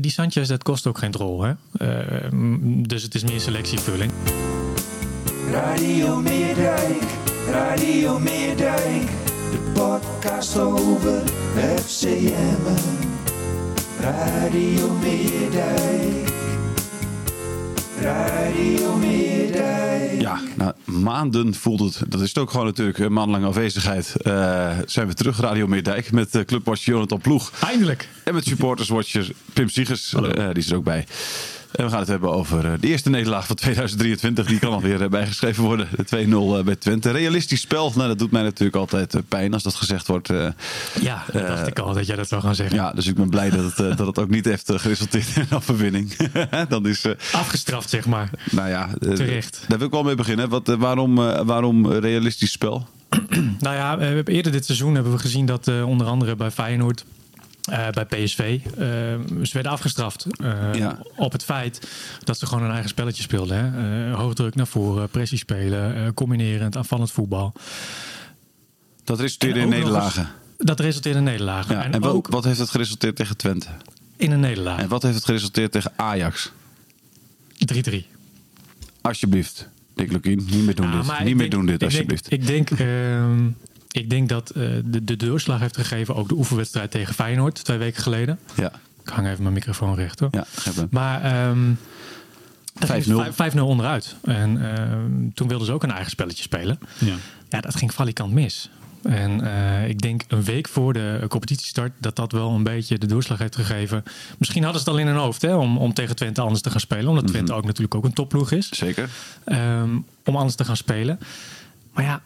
Die Sanchez, dat kost ook geen drol, hè? Uh, dus het is meer selectievulling. Radio Meerdijk, Radio Meerdijk, de podcast over FCM. Radio Meerdijk. Ja, nou, maanden voelt het. Dat is het ook gewoon natuurlijk. Een maandenlange afwezigheid. Uh, zijn we terug, Radio Meerdijk. Met uh, clubwatcher Jonathan Ploeg. Eindelijk. En met supporterswatcher Pim Siegers. Uh, die is er ook bij. En we gaan het hebben over de eerste nederlaag van 2023. Die kan alweer bijgeschreven worden. De 2-0 bij Twente. Realistisch spel. Nou, dat doet mij natuurlijk altijd pijn als dat gezegd wordt. ja, dat dacht ik al dat jij dat zou gaan zeggen. Ja, dus ik ben blij dat het, dat het ook niet heeft geresulteerd in een overwinning. Dan is, Afgestraft, zeg maar. Nou ja, terecht. Daar wil ik wel mee beginnen. Wat, waarom, waarom realistisch spel? nou ja, eerder dit seizoen hebben we gezien dat onder andere bij Feyenoord uh, bij PSV. Uh, ze werden afgestraft uh, ja. op het feit dat ze gewoon een eigen spelletje speelden. Hè? hoogdruk naar voren, pressie spelen, combinerend, aanvallend voetbal. Dat resulteerde in nederlagen? Dat resulteerde in nederlagen. Ja, en, en wat, ook, wat heeft het geresulteerd tegen Twente? In een nederlaag. En wat heeft het geresulteerd tegen Ajax? 3-3. Alsjeblieft. Dick Lukien, niet meer doen dit. Niet meer denk, doen dit, alsjeblieft. Ik denk... Ik denk dat uh, de, de doorslag heeft gegeven ook de oefenwedstrijd tegen Feyenoord twee weken geleden. Ja. Ik hang even mijn microfoon recht hoor. Ja, maar um, 5-0 onderuit. En uh, toen wilden ze ook een eigen spelletje spelen. Ja, ja dat ging valikant mis. En uh, ik denk een week voor de competitiestart dat dat wel een beetje de doorslag heeft gegeven. Misschien hadden ze het al in hun hoofd hè, om, om tegen Twente anders te gaan spelen. Omdat Twente mm -hmm. ook natuurlijk ook een topploeg is. Zeker. Um, om anders te gaan spelen. Maar ja,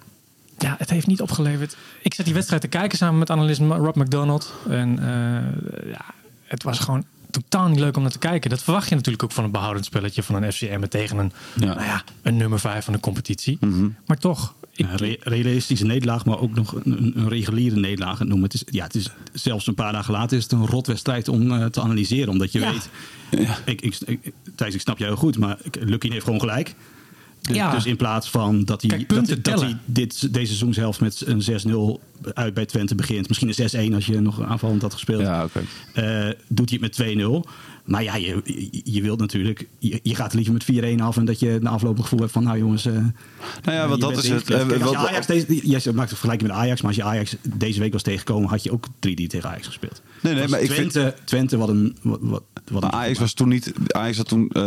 ja, het heeft niet opgeleverd. Ik zat die wedstrijd te kijken samen met analist Rob McDonald. En uh, ja, het was gewoon totaal niet leuk om naar te kijken. Dat verwacht je natuurlijk ook van een behoudend spelletje van een FCM tegen een, ja. Nou ja, een nummer 5 van de competitie. Mm -hmm. Maar toch. Ik... Ja, re realistische nederlaag, maar ook nog een, een reguliere nederlaag noemen. Het is, ja, het is zelfs een paar dagen later is het een rotwedstrijd om uh, te analyseren. Omdat je ja. weet, ik, ik, ik, Thijs, ik snap jou heel goed, maar Lucky heeft gewoon gelijk. Dus, Ja. dus in plaats van dat hij, Kijk, dat, dat hij dit, deze seizoenshelft met een 6-0 uit bij Twente begint. Misschien een 6-1 als je nog aanvallend had gespeeld. Ja, oké. Eh, doet hij het met 2-0. Maar ja, je, je, je wilt natuurlijk... Je, je gaat liever met 4-1 af en dat je na afloop gevoel hebt van... Nou jongens... eh, Nou ja, want je dat is het. eh, Kijk, als je wat- Ajax deze, jij maakt het vergelijking met Ajax, maar als je Ajax deze week was tegengekomen, had je ook 3-3 tegen Ajax gespeeld. Nee, nee, maar ik vind- Twente, Twente wat een... Wat, wat, een Ajax was toen niet. Ajax had toen. eh,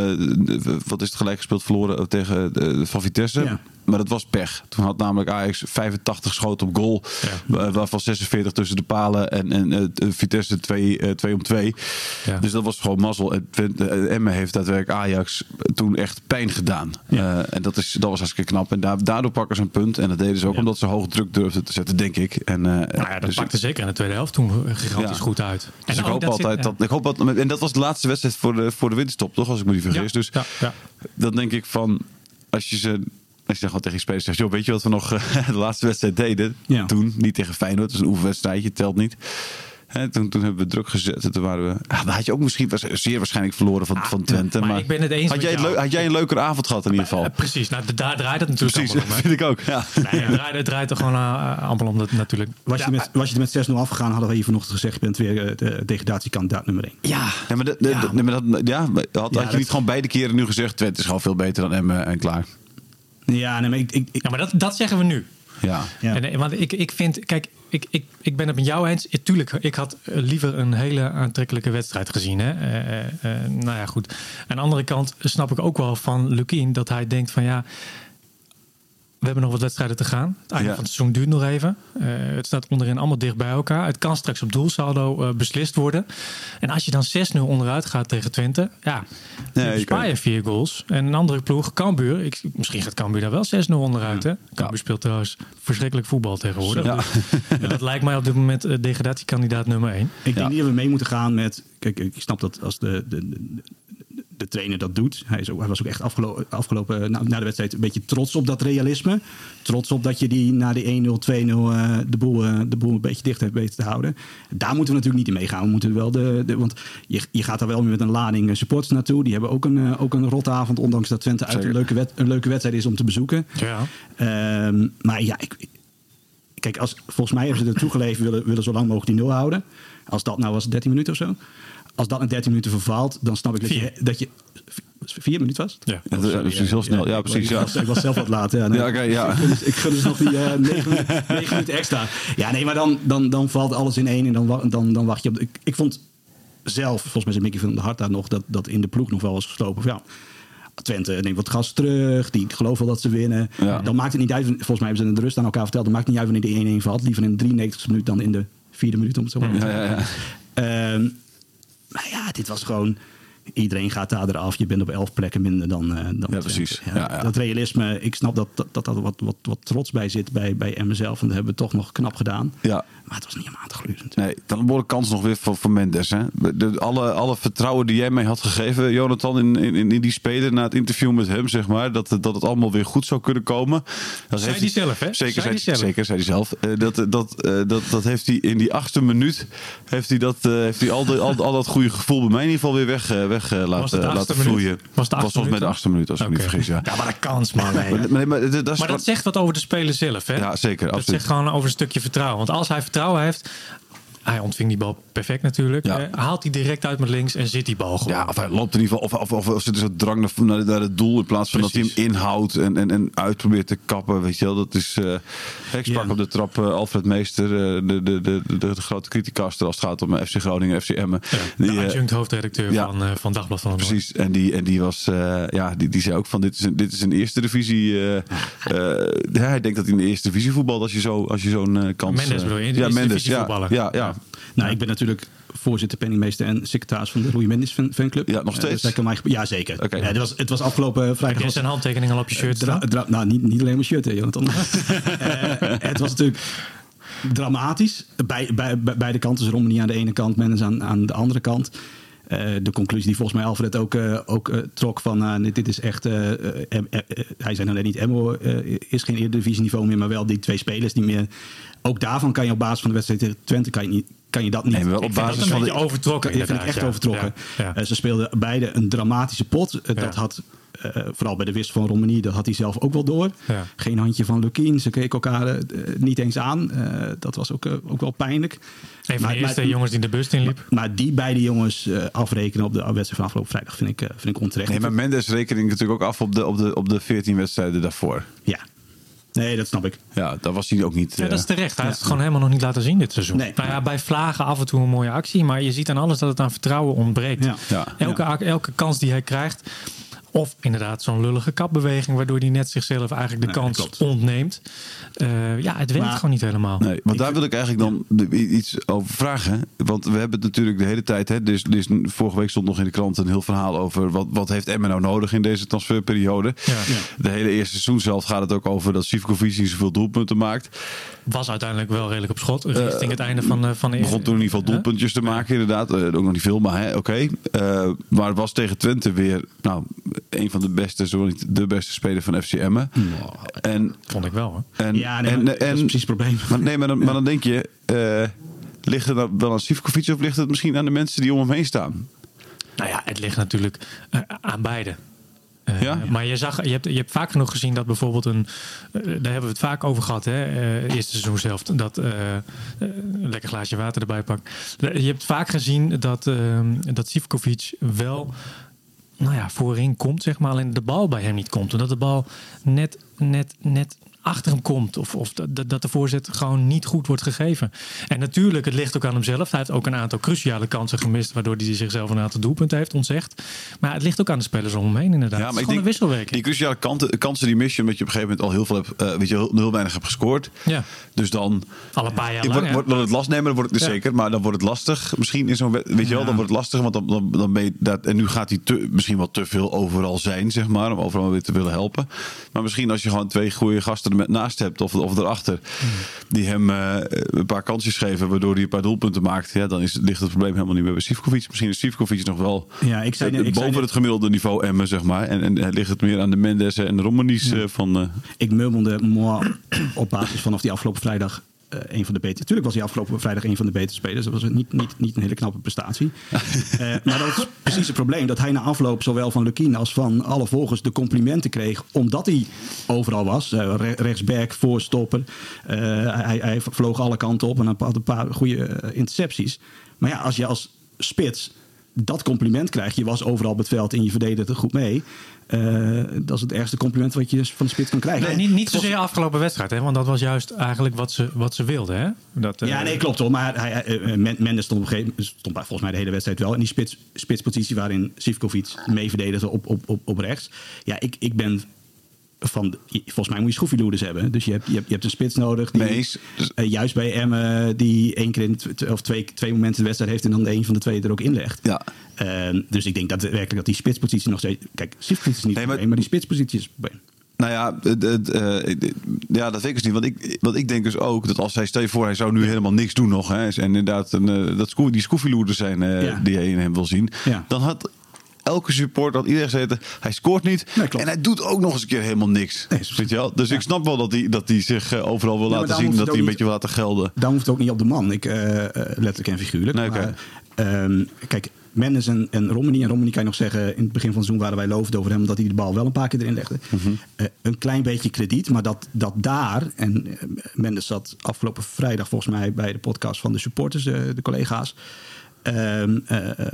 wat is het gelijk gespeeld verloren tegen de, van Vitesse. Ja. Maar dat was pech. Toen had namelijk Ajax 85 schoten op goal. wa- Waarvan 46 tussen de palen. En, en eh, Vitesse 2 eh, twee om 2. Ja. Dus dat was gewoon mazzel. En eh, Emmen heeft daadwerkelijk Ajax toen echt pijn gedaan. Ja. Eh, en dat, is, dat was hartstikke knap. En daar, daardoor pakken ze een punt. En dat deden ze ook Ja. omdat ze hoog druk durfden te zetten, denk ik. En, eh, Nou ja, dat dus- pakte zeker in de tweede helft toen gigantisch Ja. goed uit. dus ik ook hoop dat altijd zit- dat. Ik hoop dat en dat was de laatste wedstrijd voor de, voor de winterstop, toch? Als ik me niet vergis. Ja, Dus ja, ja. dan denk ik van. Als je ze. Als je dan gewoon tegen je spelers zegt, joh, weet je wat we nog eh, de laatste wedstrijd deden? Ja. Toen, niet tegen Feyenoord, dat is een oefenwedstrijdje, telt niet. Hè, toen, toen hebben we druk gezet. en Toen waren we. Ah, dan had je ook misschien was- zeer waarschijnlijk verloren van, van Twente. maar Maar, ik ben het eens had, met jij, jou. had jij een leukere avond gehad in ieder geval? Eh, precies, nou, de- daar draait het natuurlijk Precies, allemaal om. hè. vind ik ook. Ja. Nee, het draait, het draait er gewoon uh, allemaal om dat natuurlijk. Was je, Ja, er met, was je er met 6-0 afgegaan, hadden we hier vanochtend gezegd... je bent weer eh, de degradatiekandidaat nummer 1. ja, Ja, maar, Ja. maar dat, ja, had, had je dat- niet gewoon beide keren nu gezegd: Twente is gewoon veel beter dan Emmen en klaar. Ja, nee, maar ik... ik, ik ja, maar dat, dat zeggen we nu. Ja. ja. En, eh, want ik, ik vind, kijk, ik, ik, ik ben het met jou eens. Tuurlijk, ik had eh, liever een hele aantrekkelijke wedstrijd gezien. Hè? Eh, eh, eh, nou ja, goed. Aan de andere kant snap ik ook wel van Lukien dat hij denkt van ja. We hebben nog wat wedstrijden te gaan. Het einde Ja. van het seizoen duurt nog even. Eh, het staat onderin allemaal dicht bij elkaar. Het kan straks op doelsaldo eh, beslist worden. En als je dan 6-0 onderuit gaat tegen Twente, ja, Nee, dan je vier goals. En een andere ploeg, Cambuur, ik, misschien gaat Cambuur daar wel 6-0 onderuit. Hè? Cambuur speelt trouwens verschrikkelijk voetbal tegenwoordig. Ja. Dus dat lijkt mij op dit moment eh, degradatiekandidaat nummer 1. Ik denk Ja. niet dat we mee moeten gaan met. Kijk, ik snap dat als de, de, de, de trainer dat doet. Hij, is ook, hij was ook echt afgelopen, afgelopen na, na de wedstrijd een beetje trots op dat realisme. Trots op dat je die na die 1-0, 2-0 eh, de, boel, eh, de boel een beetje dicht hebt weten te houden. Daar moeten we natuurlijk niet in meegaan. We moeten wel de, de, want je, je gaat daar wel met een lading eh, supporters naartoe. Die hebben ook een, eh, ook een rotavond, ondanks dat Twente uit een leuke, wed- een leuke wedstrijd is om te bezoeken. Ja. Ehm, maar ja, ik, kijk, als, volgens mij hebben ze ertoe geleefd, willen, willen zo lang mogelijk die nul houden. Als dat nou was 13 minuten of zo. Als dat in 13 minuten vervaalt, dan snap ik dat je, Vier. dat je. Vier minuten was? Ja. Ja, dat is heel snel. Ja, precies. Ik Ja. was, ik was zelf wat laat. Ja, nee. Ja, oké, ja. Ik gun dus- Ik gun dus nog die eh, negen, minuten- negen minuten extra. Ja, nee, maar dan, dan, dan valt alles in één en dan, dan, dan wacht je op. de- Ik, ik vond zelf, volgens mij zei Mickey van der Hart daar nog, dat, dat in de ploeg nog wel was geslopen. Ja, Twente neemt wat gas terug. Die geloven wel dat ze winnen. Ja. Dan maakt het niet uit. Volgens mij hebben ze in de rust aan elkaar verteld. Dan maakt het niet uit wanneer de 1-1 valt. Liever in de 93 minuut dan in de vierde minuut. Om het zo maar te Ja, zeggen. ja, ja. Ehm, maar ja, dit was gewoon. Iedereen gaat daar eraf. Je bent op elf plekken minder dan. eh dan Twente. precies. Ja, ja. Dat realisme. Ik snap dat dat, dat, dat wat, wat, wat trots bij zit bij, bij Emmen zelf. En dat hebben we toch nog knap gedaan. Ja. Maar het was niet om aan te gluren. natuurlijk. Nee, dan een behoorlijke kans nog weer voor, voor Mendes. Hè? De, alle, alle vertrouwen die jij mij had gegeven, Jonathan, in, in, in die speler na het interview met hem, zeg maar, dat, het- dat het allemaal weer goed zou kunnen komen. Dat Zei die zelf, hè? Zeker, Zei zelf. zeker, zei hij zelf. Eh, dat, dat, eh, dat, dat heeft hij in die achtste minuut, heeft hij, dat, eh, heeft hij al, de, al, al dat goede gevoel bij mij in ieder geval weer weg, weg eh, Was laten, laten achtste minuut? vloeien. Was het achtste volgens mij de achtste minuut, als ik me niet vergis. Ja. Ja, maar dat kans, man. nee. Maar, nee, maar, dat, dat, is Maar dat zegt wat over de speler zelf, hè? Ja, zeker, Dat absoluut. zegt gewoon over een stukje vertrouwen. Want als hij vertrouwen heeft... Hij ontving die bal perfect natuurlijk. Ja. Eh, haalt hij direct uit met links en zit die bal gewoon. Ja, of hij loopt in ieder geval. Of, of, of, zit er zo'n drang naar, naar, het doel. In plaats van dat hij hem inhoudt en, en, en uit probeert te kappen. Weet je wel, dat is. eh ik sprak Ja. op de trap eh, Alfred Meester, de, de, de, de, grote criticaster als het gaat om FC Groningen, FC Emmen. Ja, Die, de adjunct hoofdredacteur ja. van, van Dagblad van het. Precies, en die, en die was, ja, die, die zei ook van dit is een, dit is een eerste divisie. ja, hij denkt dat hij in de eerste divisie voetbalt als je zo, als je zo'n kans. Mendes bedoel je, ja, Mendes, ja, voetballen. ja, ja. Nou, ik ben natuurlijk voorzitter, penningmeester en secretaris van de Rui Mendes fan, fanclub. Ja, nog Eh, steeds? dus mij, ja, zeker. Ja, het, was, het was afgelopen Heb vrijdag. jij was- zijn handtekening al op je shirt Dra- staan? dra- nou, niet, niet alleen mijn shirt, hè, Jonathan. Eh, het was natuurlijk dramatisch. Bij, bij, bij beide kanten. Dus Romani aan de ene kant, Mendes aan, aan de andere kant. Eh, de conclusie die volgens mij Alfred ook, eh, ook eh, trok van... dit, dit is echt... hij zei nou net niet, Emmo eh, is geen Eredivisie-niveau meer... maar wel die twee spelers niet meer... Ook daarvan kan je op basis van de wedstrijd tegen Twente... kan je, niet, kan je dat niet... Nee, op basis van de, overtrokken. Ik vind het echt ja. overtrokken. Ja, ja. Ze speelden beide een dramatische pot. Dat had, vooral bij de wissel van Romani, dat had hij zelf ook wel door. Ja. Geen handje van Lukien. Ze keken elkaar eh, niet eens aan. Eh, dat was ook, eh, ook wel pijnlijk. Een van Maar- de eerste maar- jongens die de bus inliep. Maar die beide jongens eh, afrekenen op de wedstrijd van afgelopen vrijdag vind ik, eh, vind ik onterecht. Nee, maar Mendes rekening natuurlijk ook af op de, op de, op de 14 wedstrijden daarvoor. Ja, nee, dat snap ik. Ja, daar was hij ook niet. Ja, eh, dat is terecht. Hij heeft het gewoon helemaal nog niet laten zien dit seizoen. Nee. Nou ja, bij Vlagen af en toe een mooie actie. Maar je ziet aan alles dat het aan vertrouwen ontbreekt. Ja. Ja. Elke, elke kans die hij krijgt. Of inderdaad zo'n lullige kapbeweging. Waardoor hij net zichzelf eigenlijk de Nee, kans klopt. ontneemt. Eh, ja, het werkt Maar- gewoon niet helemaal. Nee, want daar wil ik eigenlijk dan iets over vragen. Want we hebben het natuurlijk de hele tijd. Hè, dus, dus vorige week stond nog in de krant een heel verhaal over. wat, wat heeft Emmen nou nodig in deze transferperiode. Ja. De hele eerste seizoen zelf gaat het ook over dat Sivkovic niet zoveel doelpunten maakt. Was uiteindelijk wel redelijk op schot. Richting het einde van, eh, van de Begon toen in ieder geval doelpuntjes te maken, inderdaad. Eh, ook nog niet veel, maar hè, oké. Eh, maar het was tegen Twente weer nou, een van de beste, zo niet de beste speler van FC Emmen. En, Vond ik wel hoor. en, Ja, nee, en, maar dat en- is precies het probleem. Maar, nee, maar, dan, maar dan denk je, eh, ligt het dan wel aan Sivkovic of ligt het misschien aan de mensen die om hem heen staan? Nou ja, het ligt natuurlijk eh, aan beide. Eh, Ja? Maar je, zag, je, hebt, je hebt vaak genoeg gezien dat bijvoorbeeld een. daar hebben we het vaak over gehad, hè? eh, eerste seizoen zelf. Dat. een lekker glaasje water erbij pak. Je hebt vaak gezien dat, ehm dat Sivkovic wel. Nou ja, voorin komt, zeg maar. Alleen de bal bij hem niet komt. Omdat de bal net, net, net achter hem komt. Of, of dat, dat de voorzet gewoon niet goed wordt gegeven. En natuurlijk, het ligt ook aan hemzelf. Hij heeft ook een aantal cruciale kansen gemist. Waardoor hij zichzelf een aantal doelpunten heeft ontzegd. Maar het ligt ook aan de spelers om hem heen, inderdaad. het is gewoon een wisselwerking. die cruciale kanten, kansen die mis je omdat je op een gegeven moment al heel veel hebt, eh, weet je, heel, heel weinig hebt gescoord. Ja. Dus dan Al een paar jaar lang. wordt, wordt het last nemen, dan wordt het dus Ja. zeker. Maar dan wordt het lastig. Misschien in zo'n weet je wel, dan wordt het lastig. Want dan, dan, dan ben je dat. En nu gaat hij te, misschien wel te veel overal zijn, zeg maar. Om overal weer te willen helpen. Maar misschien als je gewoon twee goede gasten er naast hebt of, of erachter, die hem eh, een paar kansjes geven, waardoor hij een paar doelpunten maakt, ja, dan is, ligt het probleem helemaal niet meer bij Sivkovic. Misschien is Sivkovic nog wel Ja, ik zei, net- ik zei boven net- het gemiddelde niveau Emmen, zeg maar. En, en ligt het meer aan de Mendes en de Romanies eh, van... eh, Ik murmelde op basis vanaf die afgelopen vrijdag eh, een van de betere. Tuurlijk was hij afgelopen vrijdag een van de betere spelers. Dat was niet, niet, niet een hele knappe prestatie. Eh, maar dat is precies het probleem. Dat hij na afloop zowel van Lukien als van alle volgers de complimenten kreeg. Omdat hij overal was. Re- rechtsback, voorstopper. Hij, hij vloog alle kanten op en had een paar goede intercepties. Maar ja, als je als spits dat compliment krijgt. Je was overal op het veld en je verdedigde goed mee. Eh, dat is het ergste compliment wat je van de spits kan krijgen. Nee, niet, niet zozeer afgelopen wedstrijd, hè, want dat was juist eigenlijk wat ze, wat ze wilden. Hè? Dat, eh, Ja, nee, klopt hoor. Maar hij, eh, Men- Mendes stond, op een gegeven, stond volgens mij de hele wedstrijd wel in die spits, spitspositie waarin Sivkovic mee verdedigde op, op, op, op rechts. Ja, ik, ik ben van. Volgens mij moet je schroefjeloerders hebben. Dus je hebt, je hebt, je hebt een spits nodig. Die. Dus- eh, juist bij Emmen, die één keer in of twee, twee momenten de wedstrijd heeft en dan de een van de twee er ook inlegt. Ja. Ehm, dus ik denk dat werkelijk dat die spitspositie nog steeds. Kijk, Sivkovic is niet Nee, maar- maar, maar die spitspositie is. Nou ja, eh, ja, dat weet ik dus niet. Want ik, want ik denk dus ook dat als hij, stel je voor, hij zou nu helemaal niks doen nog. Hè, en inderdaad een, eh, dat die scoefieloerders zijn Ja. die hij in hem wil zien. Ja. Dan had elke support, had iedereen gezeten, hij scoort niet. Nee, en hij doet ook nog eens een keer helemaal niks. Nee, weet je wel? Dus ik snap wel dat hij, dat hij zich eh, overal wil laten zien. Dat hij een beetje wil laten gelden. Daar hoeft het ook niet op de man. Ik, eh, letterlijk en figuurlijk. Nee, oké. Maar, ehm, kijk, Mendes en, en. En Romani kan je nog zeggen, in het begin van het seizoen waren wij lovend over hem, omdat hij de bal wel een paar keer erin legde. Mhm. Een klein beetje krediet, maar dat, dat daar, en Mendes zat afgelopen vrijdag volgens mij bij de podcast van de supporters, de collega's. Ehm, eh, eh,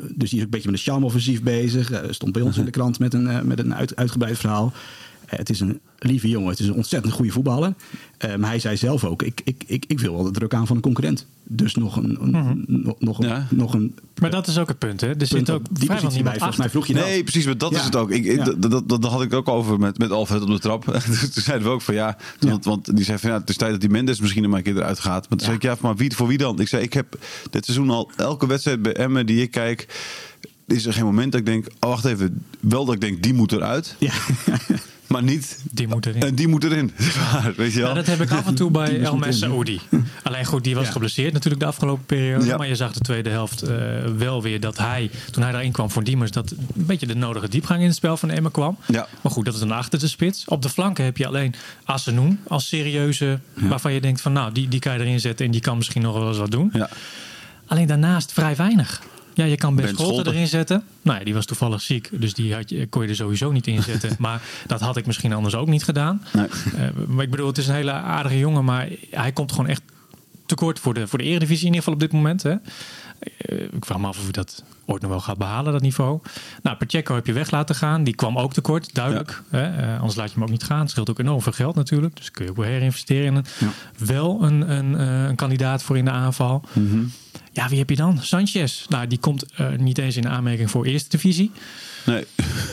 dus die is ook een beetje met een charme-offensief bezig. Eh, stond bij ons in de krant met een, met een uit, uitgebreid verhaal. Het is een lieve jongen, het is een ontzettend goede voetballer. Eh, maar hij zei zelf ook: ik, ik, ik, ik wil wel de druk aan van een concurrent. Dus nog een, een, nog, nog, een- Ja. nog een. Maar dat is ook het punt. Hè? Er punt zit ook die vrijwel positie bij. Volgens mij vroeg je dat. Nee, precies, maar dat Ja. is het ook. Ik, ik- Ja. dat, dat, dat had ik ook over met, met Alfred op de trap. Dus toen zeiden we ook van ja, toen- Ja. Want, want die zei van ja, het is tijd dat die Mendes misschien een keer eruit gaat. Maar toen zei ik ja, maar wie, voor wie dan? Ik zei, ik heb dit seizoen al elke wedstrijd bij Emmen die ik kijk, is er geen moment dat ik denk, oh wacht even, wel dat ik denk, die moet eruit. Ja. Maar niet, Die moet erin. en die moet erin. Weet je wel? Ja, dat heb ik af en toe bij El. Saoudi. Alleen goed, die was Ja. geblesseerd natuurlijk de afgelopen periode. Ja. Maar je zag de tweede helft eh, wel weer dat hij, toen hij daarin kwam voor Diemers, dat een beetje de nodige diepgang in het spel van Emmen kwam. Maar goed, dat is dan achter de spits. Op de flanken heb je alleen Assenoen als serieuze, waarvan je denkt van nou, die, die kan je erin zetten en die kan misschien nog wel eens wat doen. Ja. Alleen daarnaast vrij weinig. Ja, je kan best Scholten erin zetten. Nou ja, die was toevallig ziek, dus die had je, kon je er sowieso niet in zetten. maar dat had ik misschien anders ook niet gedaan. Nee. Eh, maar ik bedoel, het is een hele aardige jongen, maar hij komt gewoon echt tekort voor de, voor de Eredivisie in ieder geval op dit moment. Hè. Eh, ik vraag me af of hij dat ooit nog wel gaat behalen, dat niveau. Nou, Pacheco heb je weg laten gaan. Die kwam ook tekort, duidelijk. Hè. Eh, anders laat je hem ook niet gaan. Het scheelt ook enorm veel geld natuurlijk. Dus kun je ook weer herinvesteren in een, wel een, een, een kandidaat voor in de aanval. Ja, wie heb je dan? Sanchez. Nou, die komt eh, niet eens in aanmerking voor eerste divisie. Nee.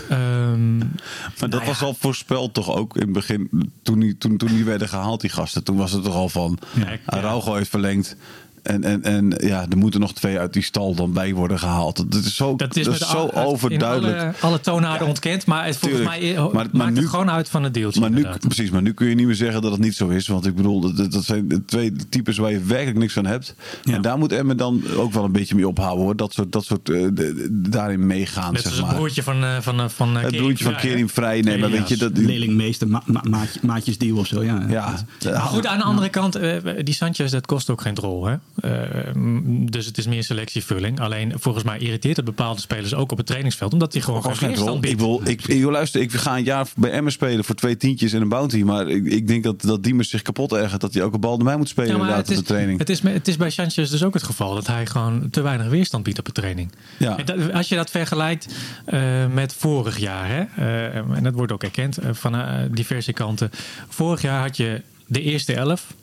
Ehm, Maar dat Nou ja. was al voorspeld toch ook in het begin. Toen die, toen, toen die werden gehaald, die gasten. Toen was het toch al van. Ja. Araujo heeft verlengd. En, en, en ja, er moeten nog twee uit die stal dan bij worden gehaald. Dat is zo, dat is, met zo al- overduidelijk. Alle, alle toonaarden ontkend, maar het, volgens Tuurlijk. mij Maar- maakt maar nu- het gewoon uit van het deeltje. maar nu, inderdaad. precies, maar nu kun je niet meer zeggen dat het niet zo is. Want ik bedoel, dat, dat zijn de twee types waar je werkelijk niks van hebt. Ja. En daar moet Emmen dan ook wel een beetje mee ophouden hoor. Dat soort, dat soort eh, de- de- daarin meegaan, Net zeg als het maar. broertje van, eh, van, van eh, het broertje van? Kerim Vrij. Nee, maar Ja, weet je, dat, Lelingmeester, ma ma maatjesdeal of zo. Ja, ja, Maar goed, aan de andere kant, die Sanchez, dat kost ook geen drol. Hè? Eh, dus het is meer selectievulling. Alleen volgens mij irriteert het bepaalde spelers ook op het trainingsveld. Omdat hij gewoon geen Kost geen rol. Ik biedt. wil, ik, ik, wil luisteren, ik ga een jaar bij Emmen spelen voor twee tientjes en een bounty. Maar ik, ik denk dat, dat Diemers zich kapot ergert dat hij ook een bal naar mij moet spelen Ja, maar inderdaad het op is, de training. Het is, het is bij Sanchez dus ook het geval dat hij gewoon te weinig weerstand biedt op de training. Ja. En dat- als je dat vergelijkt eh, met vorig jaar, hè, eh, en dat wordt ook erkend van diverse kanten. Vorig jaar had je de eerste elf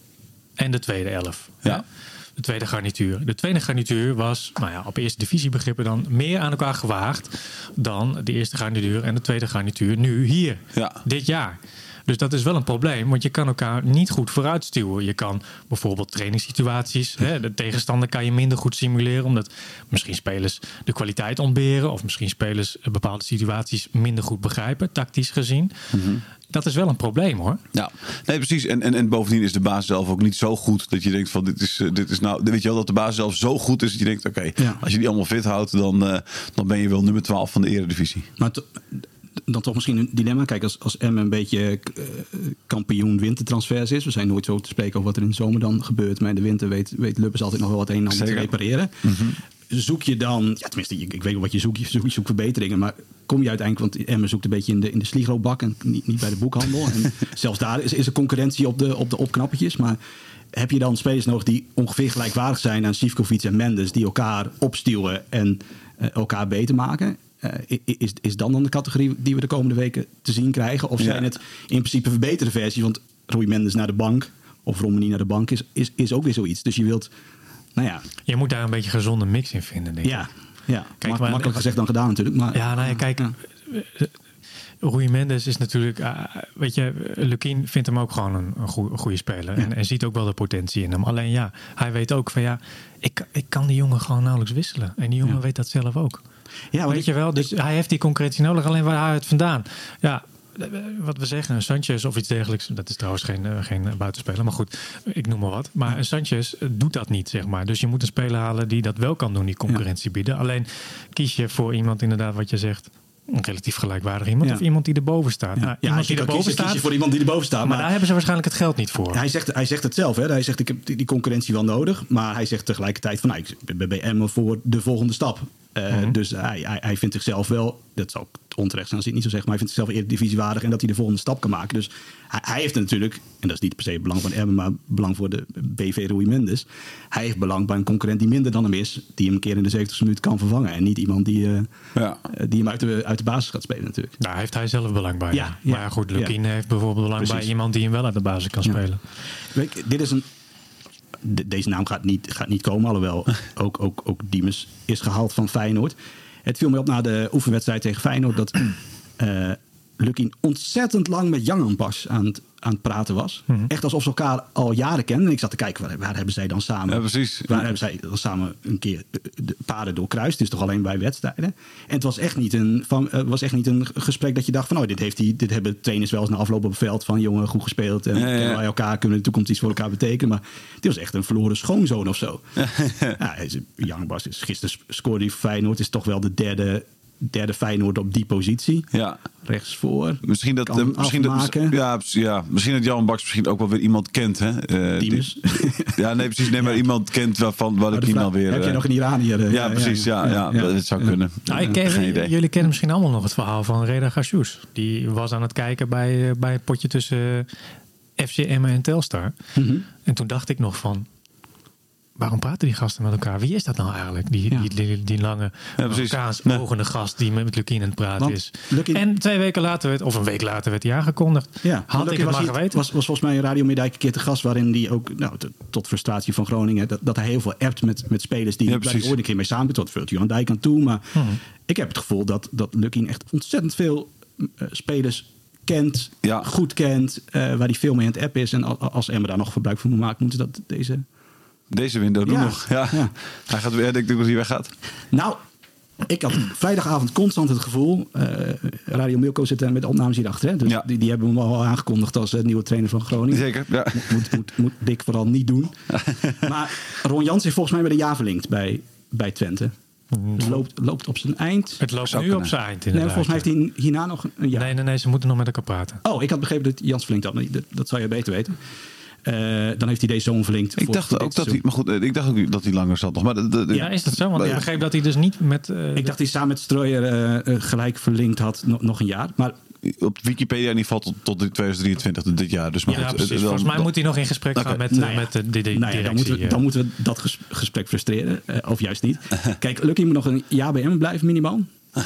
en de tweede elf. Ja. hè? De tweede garnituur. De tweede garnituur was, nou ja, op eerste divisiebegrippen dan meer aan elkaar gewaagd dan de eerste garnituur en de tweede garnituur nu hier, Ja. dit jaar. Dus dat is wel een probleem, want je kan elkaar niet goed vooruitstuwen. Je kan bijvoorbeeld trainingssituaties, hè, de tegenstander kan je minder goed simuleren, omdat misschien spelers de kwaliteit ontberen of misschien spelers bepaalde situaties minder goed begrijpen, tactisch gezien. dat is wel een probleem hoor. Ja, nee, precies. En, en, en bovendien is de basis zelf ook niet zo goed dat je denkt van dit is, eh, dit is nou, weet je wel, dat de basis zelf zo goed is dat je denkt, oké, Ja. als je die allemaal fit houdt, dan, eh, dan ben je wel nummer 12 van de eredivisie. Maar to- dan toch misschien een dilemma. Kijk, als, als M een beetje eh, kampioen wintertransfers is. We zijn nooit zo te spreken over wat er in de zomer dan gebeurt. Maar in de winter weet, weet Lubbers altijd nog wel wat een en ander te repareren. Zoek je dan, ja, tenminste, ik, ik weet wel wat je zoekt. Je zoekt, je zoekt verbeteringen. Maar kom je uiteindelijk, want Emmen zoekt een beetje in de, in de sligrobak en niet, niet bij de boekhandel. En zelfs daar is, is er concurrentie op de, op de opknappertjes. Maar heb je dan spelers nodig die ongeveer gelijkwaardig zijn aan Sivkovic en Mendes, die elkaar opstuwen en eh, elkaar beter maken? Eh, is, is dan dan de categorie die we de komende weken te zien krijgen? Of Ja. zijn het in principe verbeterde versies? Want Rui Mendes naar de bank of Romani naar de bank is, is, is ook weer zoiets. Dus je wilt, nou ja, Je moet daar een beetje een gezonde mix in vinden, denk ik. ja, ja. Kijk, Mak- maar- makkelijk gezegd dan gedaan natuurlijk. Maar, Ja, nou ja, kijk. Ja. Rui Mendes is natuurlijk, eh, weet je, Lukien vindt hem ook gewoon een, een, goe- een goede speler. En, en ziet ook wel de potentie in hem. Alleen ja, hij weet ook van ja, ik, ik kan die jongen gewoon nauwelijks wisselen. En die jongen Ja. weet dat zelf ook. Ja, weet ik- je wel, dus hij heeft die concurrentie nodig. Alleen waar hij het vandaan? Ja, eh, wat we zeggen, een Sanchez of iets dergelijks. Dat is trouwens geen, eh, geen buitenspeler, maar goed, ik noem maar wat. Maar een Sanchez eh, doet dat niet, zeg maar. Dus je moet een speler halen die dat wel kan doen, die concurrentie bieden. Alleen kies je voor iemand, inderdaad, wat je zegt, een relatief gelijkwaardig iemand. Ja. of iemand die erboven staat. Ja, Nou, ja, als je die erboven kiezen, kies staat. je voor iemand die erboven staat. maar, Maar, daar hebben ze waarschijnlijk het geld niet voor. hij, zegt, hij zegt het zelf. Hè? Hij zegt, ik heb die, concurrentie wel nodig. Maar hij zegt tegelijkertijd van, nou, ik ben bij Emmen voor de volgende stap. Eh, Mhm. Dus hij, hij, hij vindt zichzelf wel, dat zou ook onterecht zijn als hij het niet zo zegt, maar hij vindt zichzelf eerder divisiewaardig en dat hij de volgende stap kan maken. Dus hij, hij heeft natuurlijk, en dat is niet per se het belang van Emmen, maar belang voor de BV Rui Mendes. Hij heeft belang bij een concurrent die minder dan hem is, die hem een keer in de 70 minuut kan vervangen. En niet iemand die, eh, Ja. eh, die hem uit de, uit de basis gaat spelen natuurlijk. Daar heeft hij zelf belang bij. Ja, ja. maar ja, goed, Lukien heeft bijvoorbeeld belang Precies. bij iemand die hem wel uit de basis kan Ja. spelen. Dit is een. De- deze naam gaat niet, gaat niet komen, alhoewel ook, ook, ook Diemes is gehaald van Feyenoord. Het viel me op na de oefenwedstrijd tegen Feyenoord dat Lukien ontzettend lang met Jangan pas aan het, aan het praten was. Mhm. Echt alsof ze elkaar al jaren kennen. En ik zat te kijken, waar, waar hebben zij dan samen... Ja, precies. Waar hebben zij dan samen een keer de- de paden doorkruist? Het is toch alleen bij wedstrijden? En het was echt niet een, van, eh, was echt niet een gesprek dat je dacht van... Oh, dit, heeft die, dit hebben trainers wel eens na afloop op het veld van... jongen, goed gespeeld en Ja, wij elkaar... kunnen we in de toekomst iets voor elkaar betekenen. Maar dit was echt een verloren schoonzoon of zo. ja, Jan Bas is gisteren scoorde hij Feyenoord. Is toch wel de derde, derde Feyenoord op die positie. Ja. Rechtsvoor. Misschien dat, Kan misschien, dat, afmaken. ja, precies, ja, misschien dat Jan Baks misschien ook wel weer iemand kent. Hè? Eh, die- Diemus. ja, nee, precies. Nee, maar iemand kent waarvan wat ik iemand vraag, weer. heb je eh, nog een Iranier? eh, ja, precies. Ja, ja, dat zou ja. kunnen. Nou, ik Ja, ken, geen idee. jullie kennen misschien allemaal nog het verhaal van Reda Gashous. Die was aan het kijken bij, bij het potje tussen FC Emmen en Telstar. Mhm. En toen dacht ik nog van... Waarom praten die gasten met elkaar? Wie is dat nou eigenlijk? Die, Ja. die, die, die lange, Ja, Nee. gast die met Lukien aan het praten Want is. En twee weken later, werd, of een week later, werd hij aangekondigd. Ja, Had ik het was maar geweten. Was, was volgens mij in Radio Meerdijk een keer te gast... waarin die ook, nou, tot frustratie van Groningen... dat, dat hij heel veel appt met, met spelers die Ja, ooit een keer mee samen tot vult Johan Dijk aan toe. Maar Mhm. ik heb het gevoel dat, dat Lucky echt ontzettend veel eh, spelers kent, Ja. goed kent... eh, waar hij veel mee aan het app is. En al- als Emma daar nog gebruik van moet maken... moeten dat deze... Deze window doen Ja. nog. Ja. Ja. Hij gaat weer, ik denk dat hij weggaat. Nou, ik had vrijdagavond constant het gevoel... eh, Radio Milko zit er met de opnames hierachter. Hè? Dus Ja. die, die hebben hem al aangekondigd als eh, nieuwe trainer van Groningen. Zeker. Ja. moet, moet, moet Dick vooral niet doen. maar Ron Jans is volgens mij bij de ja verlinkt bij, bij Twente. Loopt, loopt op zijn eind. Het loopt nu kunnen. op zijn eind Nee, inderdaad. volgens mij heeft hij hierna nog een jaar. Nee, nee, nee, ze moeten nog met elkaar praten. Oh, ik had begrepen dat Jans verlinkt had. maar Dat, dat zou je beter weten. Eh, dan heeft hij deze zomer verlinkt. Ik dacht ook dat hij, maar goed, ik dacht ook dat hij langer zat nog. Maar de, Ja, is dat zo? Want ik Ja. begreep dat hij dus niet met... eh, Ik dacht dat hij samen met Strooier eh, eh, gelijk verlinkt had. Nog, nog een jaar. Maar op Wikipedia in ieder geval tot, tot 2023, dus dit jaar. Dus maar Ja, goed, precies. eh, dan- Volgens mij moet hij nog in gesprek gaan met, Nou eh, ja. met de, de, de Nou ja, dan, moeten we, eh. dan moeten we dat ges- gesprek frustreren. eh, of juist niet. Kijk, Lucky moet nog een jaar bij hem blijven, minimaal.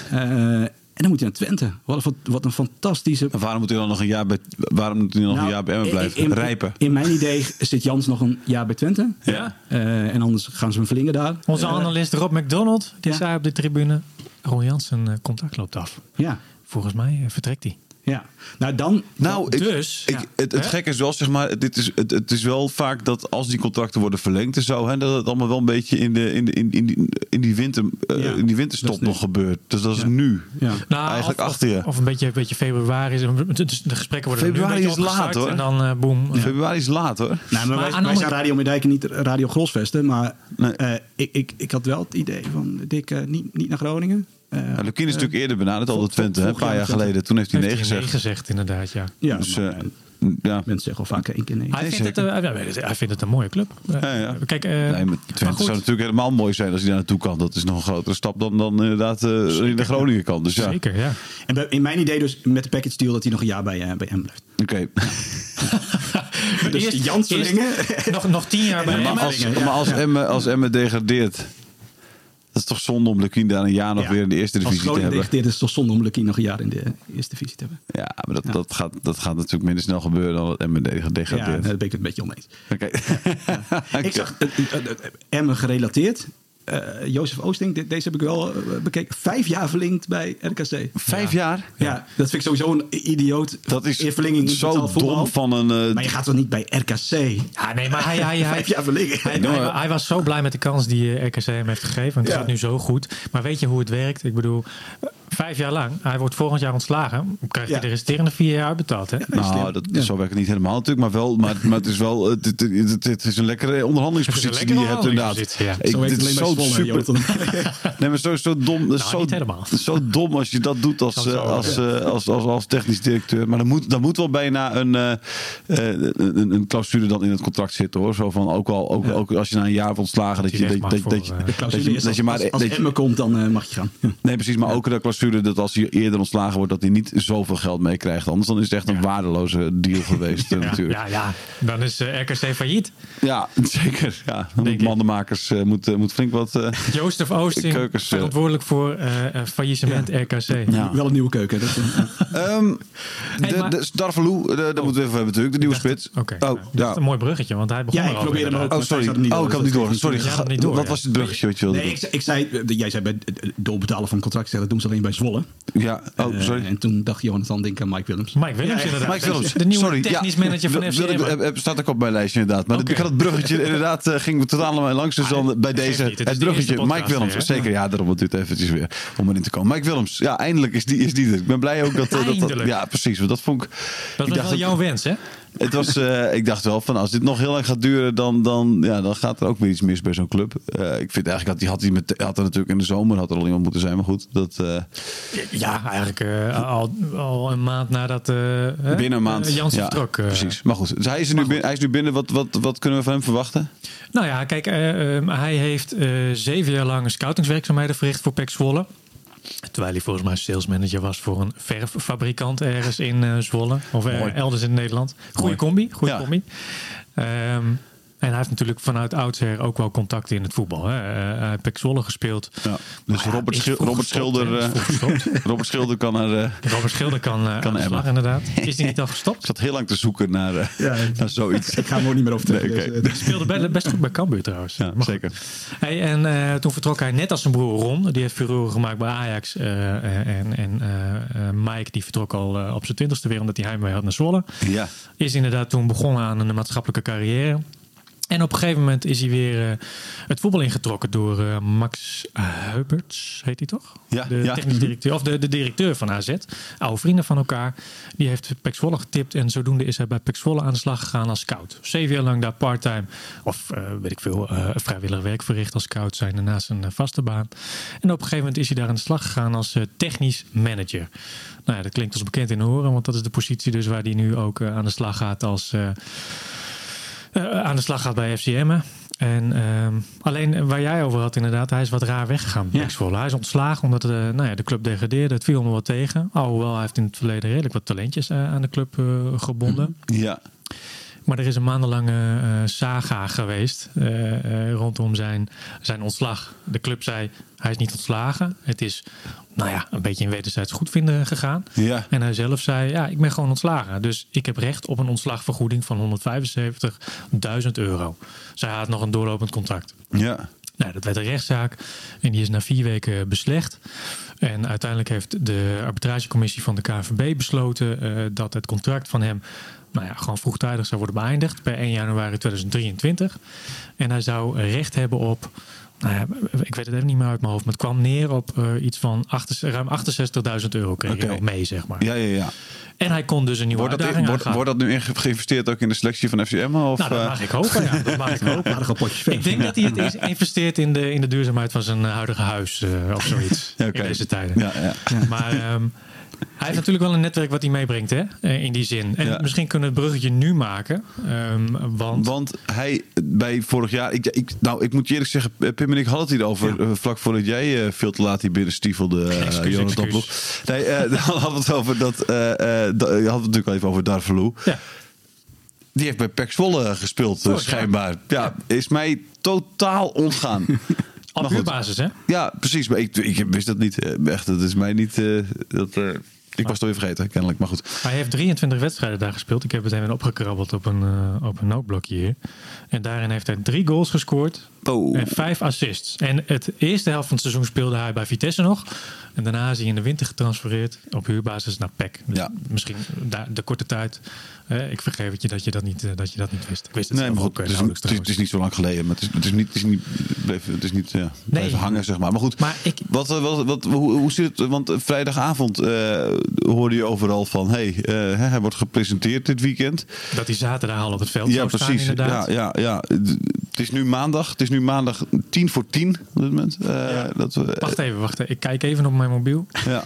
En dan moet hij naar Twente. Wat een, wat een fantastische... Waarom moet hij dan nog een jaar bij, waarom moet hij nog een Nou, jaar bij Emmen blijven? in- Rijpen. In mijn idee zit Jans nog een jaar bij Twente. Ja. Eh, en anders gaan ze hem verlingen daar. Onze Eh, analist Rob McDonald, die ja. zei op de tribune... Ron Jansen, eh, contact loopt af. Ja, Volgens mij vertrekt hij. Ja. Nou, dan... Nou, ik- Dus, ik, ja. het, gekke is wel, zeg maar, dit is, het, het is wel vaak dat als die contracten worden verlengd en zo, hè, dat het allemaal wel een beetje in, de, in, de, in, in, die, in die, winter, eh, Ja, in die winterstop nog gebeurt. Dus dat is Ja. nu. Ja. Nou, Eigenlijk of, achter je. Of, of een beetje, een beetje februari. is- Dus de gesprekken worden nu Februari is laat, opgestart hoor. En dan eh boom. Februari is laat hoor. Nou, maar, Maar wij, wij andere zijn Radio Meerdijk en niet Radio Grosvesten. Maar Nee. eh, ik, ik, ik had wel het idee van Dick niet, niet naar Groningen. Eh, Nou, Lukien is natuurlijk eerder benaderd, al de vol- Twente, hè, een paar jaar geleden. Toen heeft hij nee Heeft hij gezegd. nee gezegd, inderdaad, ja. ja, Dus, maar, eh, eh, ja. mensen zeggen al vaker één keer nee. Hij Nee, vindt, het, zeker. eh, hij vindt het een mooie club. Eh, Ja, ja. Kijk, eh, Nee, maar maar Twente goed, zou natuurlijk helemaal mooi zijn als hij daar naartoe kan. Dat is nog een grotere stap dan, dan inderdaad eh, in de Groningen kan. Dus ja, Zeker, ja. En bij- in mijn idee dus met de package deal dat hij nog een jaar bij, eh, bij M blijft. oké. Dus Eerst- verlengen. eerst nog, nog tien jaar bij hem. Maar als, ja. maar als, Ja. Emme, als Emme degradeert, dat is toch zonde om Lukien daar een jaar nog Ja. weer in de eerste divisie te hebben. degradeert is toch zonde om Lucky nog een jaar in de eerste divisie te hebben. Ja, maar dat, Ja. Dat, gaat, dat gaat natuurlijk minder snel gebeuren dan dat Emme Ja, degradeert. daar ben ik het een beetje oneens. Oké. Ik zag eh, eh, eh, Emmen gerelateerd. Eh Jozef Oosting, de- deze heb ik wel eh, bekeken. Vijf jaar verlengd bij RKC. Vijf jaar? Ja, dat vind ik sowieso een idioot. Dat is in verlenging zo dom van een... eh, Maar je gaat toch niet bij RKC? Ja, nee, maar hij, hij, hij, Vijf jaar verlengen. Hij, hij, hij was zo blij met de kans die RKC hem heeft gegeven. Want het Ja. gaat nu zo goed. Maar weet je hoe het werkt? Ik bedoel, vijf jaar lang. Hij wordt volgend jaar ontslagen. Dan krijgt hij de resterende vier jaar uitbetaald. Hè? nou, dat, Ja. zo werkt het niet helemaal natuurlijk. Maar, wel, maar, maar het is wel... Het, het, het- het is een lekkere onderhandelingspositie die je hebt inderdaad. ja. Ik, Zo werkt dit het is zo super... Nee, maar zo, zo dom. dat is Nou, zo, niet helemaal. Zo dom als je dat doet als, eh, als, eh, als, als, als technisch directeur. Maar dan moet, dan moet wel bijna een, eh, eh, een, een clausule dan in het contract zitten hoor. Zo van ook al ook, ook als je na een jaar ontslagen dat je, Dat je- dat je, dat maar als, je- komt, dan mag je gaan. Nee, precies. Maar ook de clausule dat als hij eerder ontslagen wordt, dat hij niet zoveel geld meekrijgt. Anders dan is het echt een waardeloze deal geweest eh, Ja, natuurlijk. ja, ja, dan is eh, RKC failliet. Ja, zeker. Ja, Denk mandenmakers eh moet, moet flink wat. eh, Jozef Oosting, Keukens, verantwoordelijk voor faillissement RKC. Ja. Wel een nieuwe keuken. Dat, Hey, de, maar- de de- daar moeten we even hebben natuurlijk. De nieuwe dacht- spits. Oké, Oh, nou, dat ja. is een mooi bruggetje, want hij begon Ja, ik probeerde hem ook. Oh, sorry. Niet Oh, door, ik had niet door. dat Sorry. dat niet door, Wat ja. was het bruggetje wat je wilde Nee, ik, zei- ik zei, jij zei bij doorbetalen van contract, dat doen ze alleen bij Zwolle. doen? Ja, oh, Eh, sorry. en toen dacht Jonathan, denk aan Mike Willems. Mike Willems Ja, inderdaad. Mike Willems. De nieuwe Sorry, technisch ja. manager van FC Emmen. eh, eh, Staat ook op mijn lijstje inderdaad. Maar Oké. ik had het bruggetje inderdaad, ging totaal aan mij langs. Dus dan bij deze, het het bruggetje. Mike Willems, zeker. Ja, daarom het duurt eventjes weer om erin te komen. Mike Willems, ja, eindelijk is die, is die er. Ik ben blij ook dat... dat, ja, precies. Want dat vond ik... Dat ik was dacht wel dat- jouw wens, hè? Het was, eh, ik dacht wel van als dit nog heel lang gaat duren, dan, dan, ja, dan gaat er ook weer iets mis bij zo'n club. Eh, ik vind eigenlijk dat hij had, hij met, had er natuurlijk in de zomer had er al iemand moeten zijn, maar goed, dat eh, Ja, eigenlijk al, al een maand nadat binnen een maand. Jansen ja, vertrok. precies. Maar goed, dus hij is, er nu binnen, hij is nu binnen. Wat, wat, wat kunnen we van hem verwachten? Nou ja, kijk, hij heeft zeven jaar lang scoutingswerkzaamheden verricht voor PEC Zwolle. Terwijl hij volgens mij salesmanager was voor een verffabrikant ergens in eh, Zwolle. Of eh, elders in Nederland. Goeie Mooi. combi, goeie Ja. combi. Ehm, en hij heeft natuurlijk vanuit oudsher ook wel contacten in het voetbal. Hè. Eh, hij heeft PEC Zwolle gespeeld. Ja, dus ja, Robert, Schil- Robert Schilder, eh. Robert Schilder kan er. eh, Robert Schilder kan, eh Kan slag, inderdaad. Is hij niet al ik gestopt? zat heel lang te zoeken naar, eh, Ja, naar zoiets. Ik ga hem ook niet meer over Nee, dus, eh, Speelde be- best goed bij Cambuur trouwens. Ja, Maar zeker. Hey, en eh, toen vertrok hij net als zijn broer Ron. Die heeft furoren gemaakt bij Ajax. eh, en en eh, eh, Mike die vertrok al eh, op zijn twintigste weer omdat hij heimwee had naar Zwolle. Ja, Is inderdaad toen begonnen aan een maatschappelijke carrière. En op een gegeven moment is hij weer eh, het voetbal ingetrokken door eh, Max Heuperts, heet hij toch? Ja, de ja. technisch directeur, of de, de directeur van AZ. Oude vrienden van elkaar. Die heeft Pek Zwolle getipt en zodoende is hij bij Pek Zwolle aan de slag gegaan als scout. Zeven jaar lang daar parttime, of eh, weet ik veel, eh, vrijwillig werk verricht als scout zijn naast zijn eh, vaste baan. En op een gegeven moment is hij daar aan de slag gegaan als eh, technisch manager. Nou ja, dat klinkt als bekend in horen, want dat is de positie dus waar hij nu ook eh, aan de slag gaat als... eh, eh, aan de slag gaat bij FCM. En ehm, alleen eh, waar jij over had inderdaad, hij is wat raar weggegaan Ja. Hij is ontslagen omdat de, nou ja, de club degradeerde. Het viel hem wel tegen. Alhoewel, hij heeft in het verleden redelijk wat talentjes eh, aan de club eh, gebonden. ja. Maar er is een maandenlange eh, saga geweest eh, eh, rondom zijn, zijn ontslag. De club zei, hij is niet ontslagen. Het is, nou ja, een beetje in wederzijds goedvinden gegaan. ja. En hij zelf zei, ja, ik ben gewoon ontslagen. Dus ik heb recht op een ontslagvergoeding van 175.000 euro. Zij had nog een doorlopend contract. ja. Nou, dat werd een rechtszaak en die is na vier weken beslecht. En uiteindelijk heeft de arbitragecommissie van de KNVB besloten dat het contract van hem nou ja, gewoon vroegtijdig zou worden beëindigd per 1 januari 2023. En hij zou recht hebben op, nou ja, ik weet het even niet meer uit mijn hoofd, maar het kwam neer op eh, iets van 68 ruim 68.000 euro kreeg hij nog mee, zeg maar. Ja, ja, ja. En hij kon dus een nieuwe Wordt dat, uitdaging wordt, dat nu in ge- geïnvesteerd ook in de selectie van FCM? Of, nou, dat eh, mag ik hopen, ja. Dat mag ik hopen. Aardige potjes verf. Ik denk dat hij het is- investeert in de, in de duurzaamheid van zijn eh, huidige huis of zoiets. In deze tijden. Ja, ja. Maar ehm, hij heeft natuurlijk wel een netwerk wat hij meebrengt, hè? eh, in die zin. En Ja. misschien kunnen we het bruggetje nu maken. ehm, want Want hij bij vorig jaar, ik, ik, nou ik moet je eerlijk zeggen, eh, Pim en ik hadden het hierover eh, vlak voordat jij veel te laat hier binnen stiefelde, eh, Excuus, Jonathan excuus. Ploeg. Nee, eh, dan hadden we het over dat, da- je had het natuurlijk al even over Darvalu. ja, Die heeft bij Pek Zwolle gespeeld, jaar. schijnbaar. Ja, is mij totaal ontgaan. op huurbasis, hè? Ja, precies. Maar ik, ik wist dat niet. Eh, Echt, dat is mij niet. eh, dat, eh, ik was het alweer vergeten, kennelijk. Maar goed. Hij heeft 23 wedstrijden daar gespeeld. Ik heb het even opgekrabbeld op een, eh, op een nootblokje hier. En daarin heeft hij drie goals gescoord Oh. en vijf assists. En het eerste helft van het seizoen speelde hij bij Vitesse nog. En daarna is hij in de winter getransfereerd op huurbasis naar PEC. Dus Ja. misschien de korte tijd. eh, ik vergeef het je dat je dat niet, eh, dat je dat niet wist. Ik wist het Nee, maar ook goed, eh, het is, nauwelijks het, is, het is niet zo lang geleden. Maar het is, het is niet, het is niet, bleef, het is niet ja, blijven hangen, zeg maar. Maar goed, Maar ik- wat, wat, wat, hoe, hoe zit het? Want vrijdagavond hoorde je overal van... hey, eh, hij wordt gepresenteerd dit weekend. Dat hij zaterdag al op het veld Ja, zou staan precies. inderdaad. Ja, ja, ja. Het is nu maandag. Het is nu maandag tien voor tien op dit moment. Eh, dat we, Wacht even, wacht even. Ik kijk even op mijn mobiel. ja.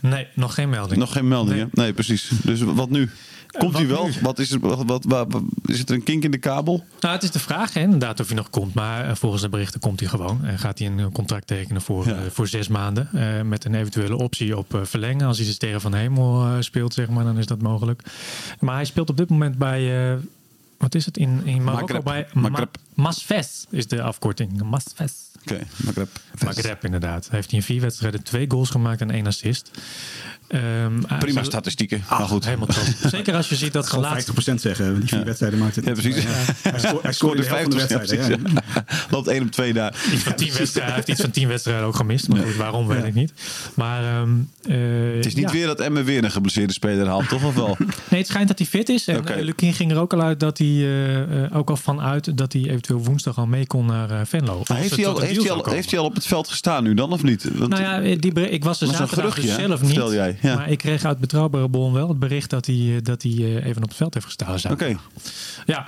Nee, nog geen melding. Nog geen meldingen? Nee. precies. Dus wat nu? Komt wat hij wel? nu? Wat is, het, wat, wat, is het een kink in de kabel? Nou, het is de vraag hè, inderdaad of hij nog komt. Maar eh, volgens de berichten komt hij gewoon. En gaat hij een eh, contract tekenen voor, Ja. eh, voor zes maanden. met een eventuele optie op verlengen. Als hij de Sterren van Hemel speelt, zeg maar, dan is dat mogelijk. Maar hij speelt op dit moment bij... wat is het? In, in Marokko Maghreb. bij Maghreb. Ma- Masfes is de afkorting. Masfes. Oké, Maghreb. Maghreb inderdaad. Heeft hij in vier wedstrijden twee goals gemaakt en één assist. Ehm, hij Prima statistieken. Ah, maar goed. Helemaal top. Zeker als je ziet dat Gewoon laatste 50% zeggen. Die vier wedstrijden maakt het. Ja, precies. Hij scoort, hij scoort de helft van de wedstrijden. ja. Loopt 1 op 2 daar. Iets van tien wedstrijden, hij heeft iets van tien wedstrijden ook gemist. Maar goed, waarom weet ik niet. Maar ehm, eh, Het is niet ja. weer dat Emmen weer een geblesseerde speler haalt, toch of wel? Nee, het schijnt dat hij fit is. En okay. Lukien ging er ook al uit dat hij eh, eh, ook al vanuit dat hij eventueel woensdag al mee kon naar eh, Venlo. Heeft, hij al, een heeft, deal hij zou al, komen. heeft hij al op het veld gestaan nu dan of niet? Want, Nou ja, die, ik was er zaterdag dus zelf niet. Vertel jij, ja. Maar ik kreeg uit betrouwbare bron wel het bericht dat hij, eh, dat hij eh, even op het veld heeft gestaan. Oké, Ja,